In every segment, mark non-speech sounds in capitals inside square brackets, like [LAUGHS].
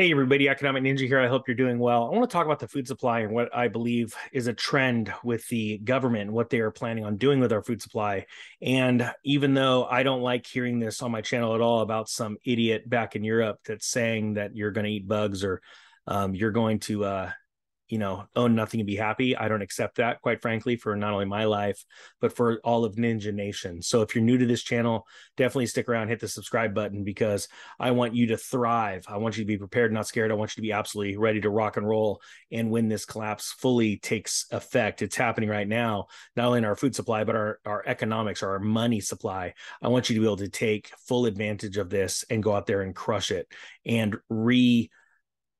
Hey, everybody, Economic Ninja here. I hope you're doing well. I want to talk about the food supply and what I believe is a trend with the government, what they are planning on doing with our food supply. And even though I don't like hearing this on my channel at all about some idiot back in Europe that's saying that you're going to eat bugs or um, you're going to uh, you know, own nothing and be happy. I don't accept that, quite frankly, for not only my life, but for all of Ninja Nation. So if you're new to this channel, definitely stick around, hit the subscribe button because I want you to thrive. I want you to be prepared, not scared. I want you to be absolutely ready to rock and roll. And when this collapse fully takes effect, it's happening right now, not only in our food supply, but our, our economics, our money supply. I want you to be able to take full advantage of this and go out there and crush it and re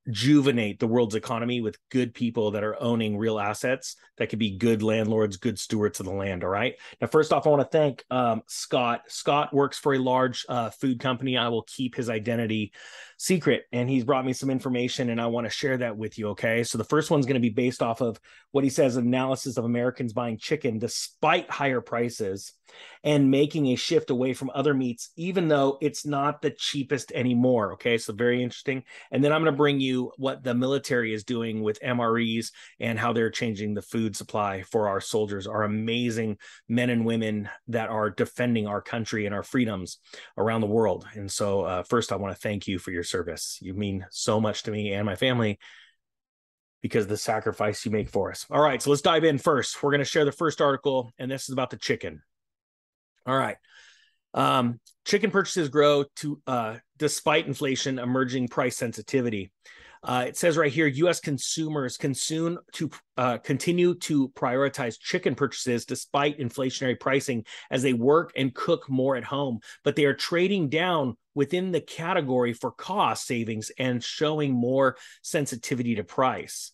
rejuvenate the world's economy with good people that are owning real assets that could be good landlords, good stewards of the land. All right. Now, first off, I want to thank um, Scott. Scott works for a large uh, food company. I will keep his identity secret, and he's brought me some information, and I want to share that with you. Okay. So the first one's going to be based off of what he says analysis of Americans buying chicken despite higher prices and making a shift away from other meats, even though it's not the cheapest anymore. Okay. So very interesting. And then I'm going to bring you what the military is doing with MREs and how they're changing the food supply for our soldiers, our amazing men and women that are defending our country and our freedoms around the world. And so, uh, first, I want to thank you for your service. You mean so much to me and my family because the sacrifice you make for us. All right, so let's dive in first. We're going to share the first article, and this is about the chicken. All right. Um, chicken purchases grow to uh, despite inflation, emerging price sensitivity. Uh, it says right here, U.S. consumers consume to uh, continue to prioritize chicken purchases despite inflationary pricing as they work and cook more at home, but they are trading down within the category for cost savings and showing more sensitivity to price.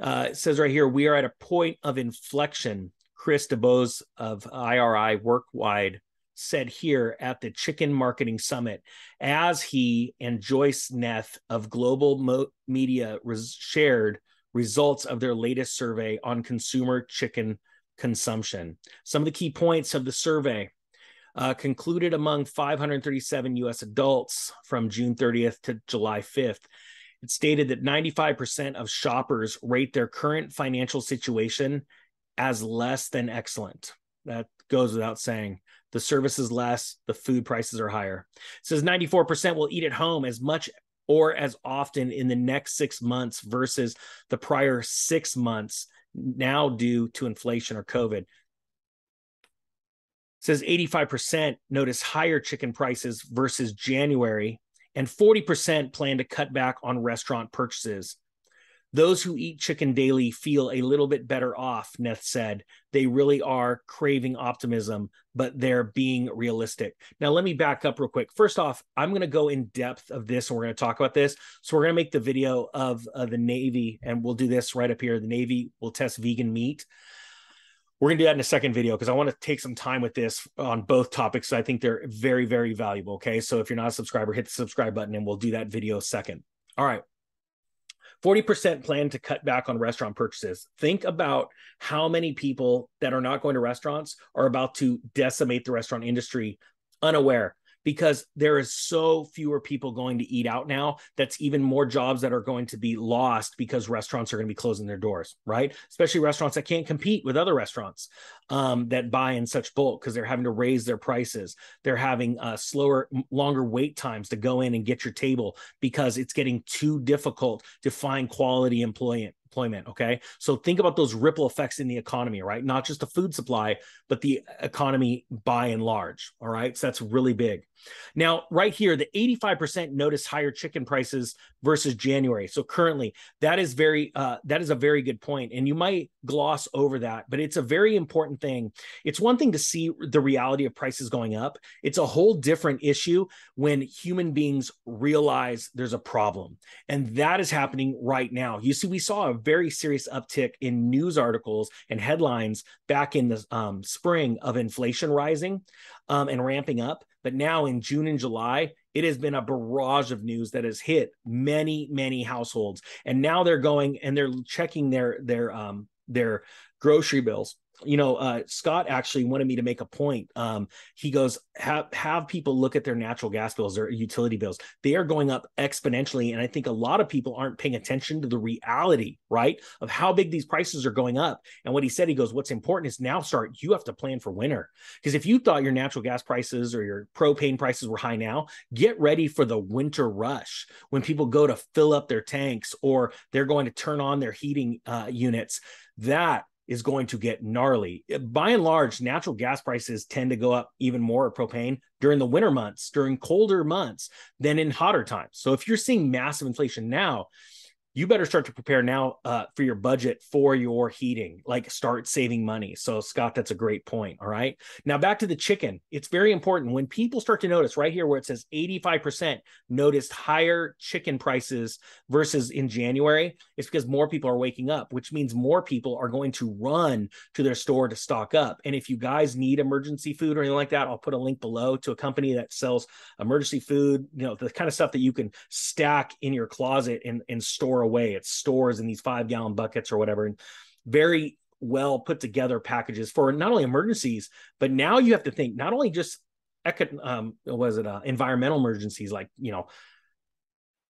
Uh, it says right here, we are at a point of inflection. Chris DuBose of IRI Worldwide said here at the Chicken Marketing Summit as he and Joyce Neth of Global Mo- Media res- shared results of their latest survey on consumer chicken consumption. Some of the key points of the survey uh, concluded among 537 US adults from June 30th to July 5th. It stated that 95% of shoppers rate their current financial situation as less than excellent. That goes without saying. The services less, the food prices are higher. It says 94% will eat at home as much or as often in the next six months versus the prior six months now due to inflation or COVID. It says 85% notice higher chicken prices versus January, and 40% plan to cut back on restaurant purchases. Those who eat chicken daily feel a little bit better off, Neth said. They really are craving optimism, but they're being realistic. Now, let me back up real quick. First off, I'm going to go in depth of this and we're going to talk about this. So, we're going to make the video of uh, the Navy, and we'll do this right up here. The Navy will test vegan meat. We're going to do that in a second video because I want to take some time with this on both topics. I think they're very, very valuable. Okay. So, if you're not a subscriber, hit the subscribe button and we'll do that video second. All right. 40% plan to cut back on restaurant purchases. Think about how many people that are not going to restaurants are about to decimate the restaurant industry unaware because there is so fewer people going to eat out now that's even more jobs that are going to be lost because restaurants are going to be closing their doors right? Especially restaurants that can't compete with other restaurants um, that buy in such bulk because they're having to raise their prices. They're having uh, slower longer wait times to go in and get your table because it's getting too difficult to find quality employment employment. Okay. So think about those ripple effects in the economy, right? Not just the food supply, but the economy by and large. All right. So that's really big. Now, right here, the 85% notice higher chicken prices versus January. So currently, that is very uh, that is a very good point, and you might gloss over that, but it's a very important thing. It's one thing to see the reality of prices going up. It's a whole different issue when human beings realize there's a problem, and that is happening right now. You see, we saw a very serious uptick in news articles and headlines back in the um, spring of inflation rising um, and ramping up. But now in June and July, it has been a barrage of news that has hit many, many households. And now they're going and they're checking their their um their grocery bills you know, uh, Scott actually wanted me to make a point. Um, he goes, have have people look at their natural gas bills, their utility bills. They are going up exponentially, and I think a lot of people aren't paying attention to the reality, right, of how big these prices are going up. And what he said, he goes, what's important is now start. You have to plan for winter because if you thought your natural gas prices or your propane prices were high now, get ready for the winter rush when people go to fill up their tanks or they're going to turn on their heating uh, units. That is going to get gnarly. By and large, natural gas prices tend to go up even more propane during the winter months, during colder months than in hotter times. So if you're seeing massive inflation now, you better start to prepare now uh, for your budget for your heating like start saving money. So scott that's a great point all right? Now back to the chicken. It's very important. When people start to notice right here where it says 85% noticed higher chicken prices versus in january it's because more people are waking up which means more people are going to run to their store to stock up. And if you guys need emergency food or anything like that i'll put a link below to a company that sells emergency food you know the kind of stuff that you can stack in your closet and, and store away at stores in these five gallon buckets or whatever. And very well put together packages for not only emergencies, but now you have to think not only just um, was it uh, environmental emergencies like you know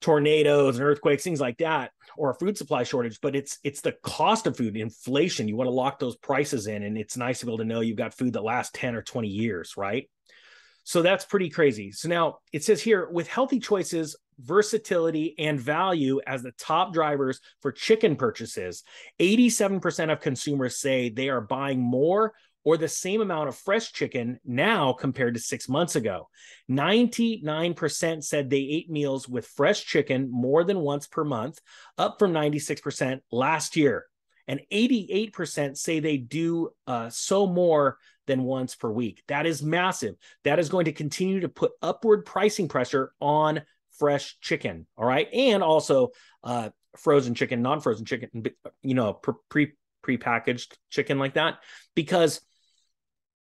tornadoes and earthquakes things like that or a food supply shortage but it's it's the cost of food inflation you want to lock those prices in and it's nice to be able to know you've got food that lasts 10 or 20 years right so that's pretty crazy so now it says here with healthy choices versatility, and value as the top drivers for chicken purchases. 87% of consumers say they are buying more or the same amount of fresh chicken now compared to six months ago. 99% said they ate meals with fresh chicken more than once per month, up from 96% last year. And 88% say they do uh, so more than once per week. That is massive. That is going to continue to put upward pricing pressure on fresh chicken. All right. And also uh, frozen chicken, non frozen chicken, you know, pre pre packaged chicken like that, because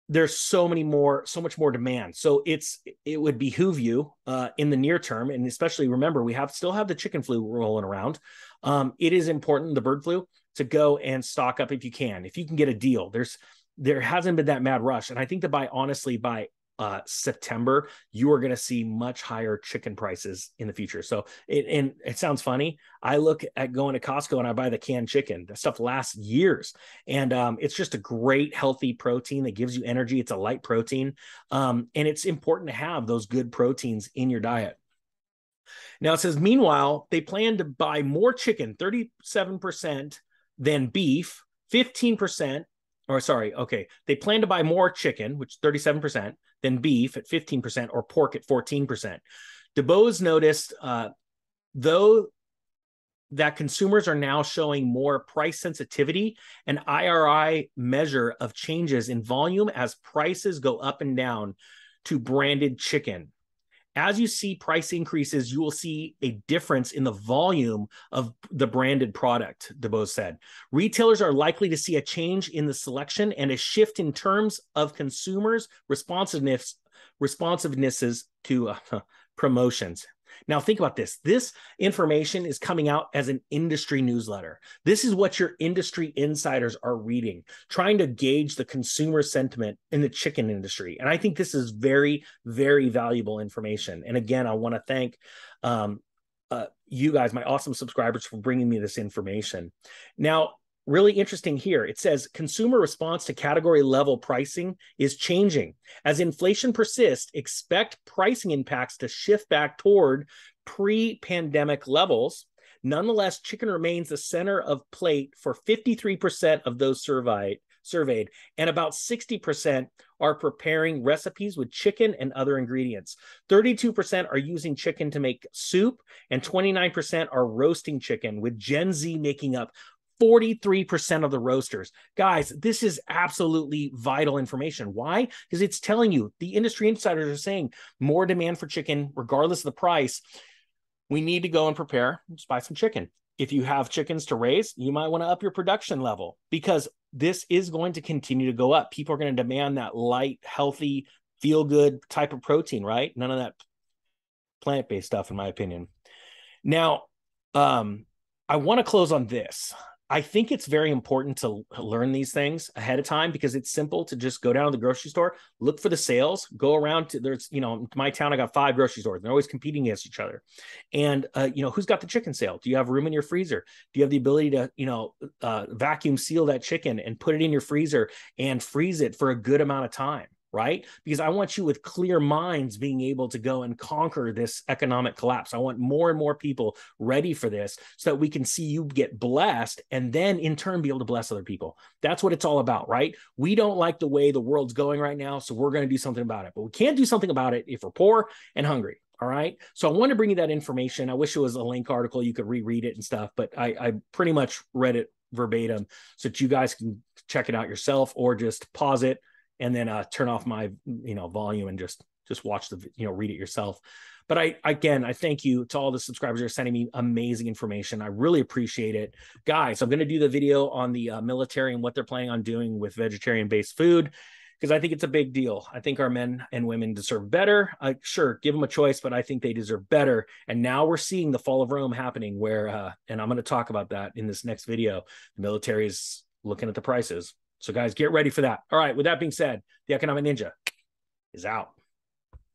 there's so many more so much more demand so it's it would behoove you uh, in the near term and especially remember we have still have the chicken flu rolling around um, it is important the bird flu to go and stock up if you can if you can get a deal there's there hasn't been that mad rush and i think that by honestly by uh, September, you are going to see much higher chicken prices in the future. So, it, and it sounds funny. I look at going to Costco and I buy the canned chicken. That stuff lasts years, and um, it's just a great, healthy protein that gives you energy. It's a light protein, um, and it's important to have those good proteins in your diet. Now it says, meanwhile, they plan to buy more chicken, 37% than beef, 15% or sorry, okay, they plan to buy more chicken, which 37%, than beef at 15% or pork at 14%. DuBose noticed, uh, though that consumers are now showing more price sensitivity and IRI measure of changes in volume as prices go up and down to branded chicken as you see price increases, you will see a difference in the volume of the branded product, DuBose said. Retailers are likely to see a change in the selection and a shift in terms of consumers' responsiveness responsivenesses to uh, [LAUGHS] promotions. Now, think about this. This information is coming out as an industry newsletter. This is what your industry insiders are reading, trying to gauge the consumer sentiment in the chicken industry. And I think this is very, very valuable information. And again, I want to thank um, uh, you guys, my awesome subscribers, for bringing me this information. Now, really interesting here. It says consumer response to category level pricing is changing. As inflation persists, expect pricing impacts to shift back toward pre pandemic levels. Nonetheless, chicken remains the center of plate for 53% of those surveyed, surveyed, and about 60% are preparing recipes with chicken and other ingredients. 32% are using chicken to make soup, and 29% are roasting chicken, with Gen Z making up 43% of the roasters. Guys, this is absolutely vital information. Why? Because it's telling you the industry insiders are saying more demand for chicken, regardless of the price. We need to go and prepare, just buy some chicken. If you have chickens to raise, you might want to up your production level because this is going to continue to go up. People are going to demand that light, healthy, feel good type of protein, right? None of that plant based stuff, in my opinion. Now, um, I want to close on this. I think it's very important to learn these things ahead of time because it's simple to just go down to the grocery store, look for the sales, go around to there's, you know, my town, I got five grocery stores. They're always competing against each other. And, uh, you know, who's got the chicken sale? Do you have room in your freezer? Do you have the ability to, you know, uh, vacuum seal that chicken and put it in your freezer and freeze it for a good amount of time? Right? Because I want you with clear minds being able to go and conquer this economic collapse. I want more and more people ready for this so that we can see you get blessed and then in turn be able to bless other people. That's what it's all about, right? We don't like the way the world's going right now, so we're going to do something about it. But we can't do something about it if we're poor and hungry. All right. So I want to bring you that information. I wish it was a link article. You could reread it and stuff, but I, I pretty much read it verbatim so that you guys can check it out yourself or just pause it and then uh, turn off my you know volume and just just watch the you know read it yourself. But i again i thank you to all the subscribers that are sending me amazing information. I really appreciate it. Guys i'm going to do the video on the uh, military and what they're planning on doing with vegetarian based food because i think it's a big deal. I think our men and women deserve better. Uh, sure give them a choice but i think they deserve better. And now we're seeing the fall of rome happening where uh, and i'm going to talk about that in this next video. The military is looking at the prices so, guys, get ready for that. All right. With that being said, the Economic Ninja is out.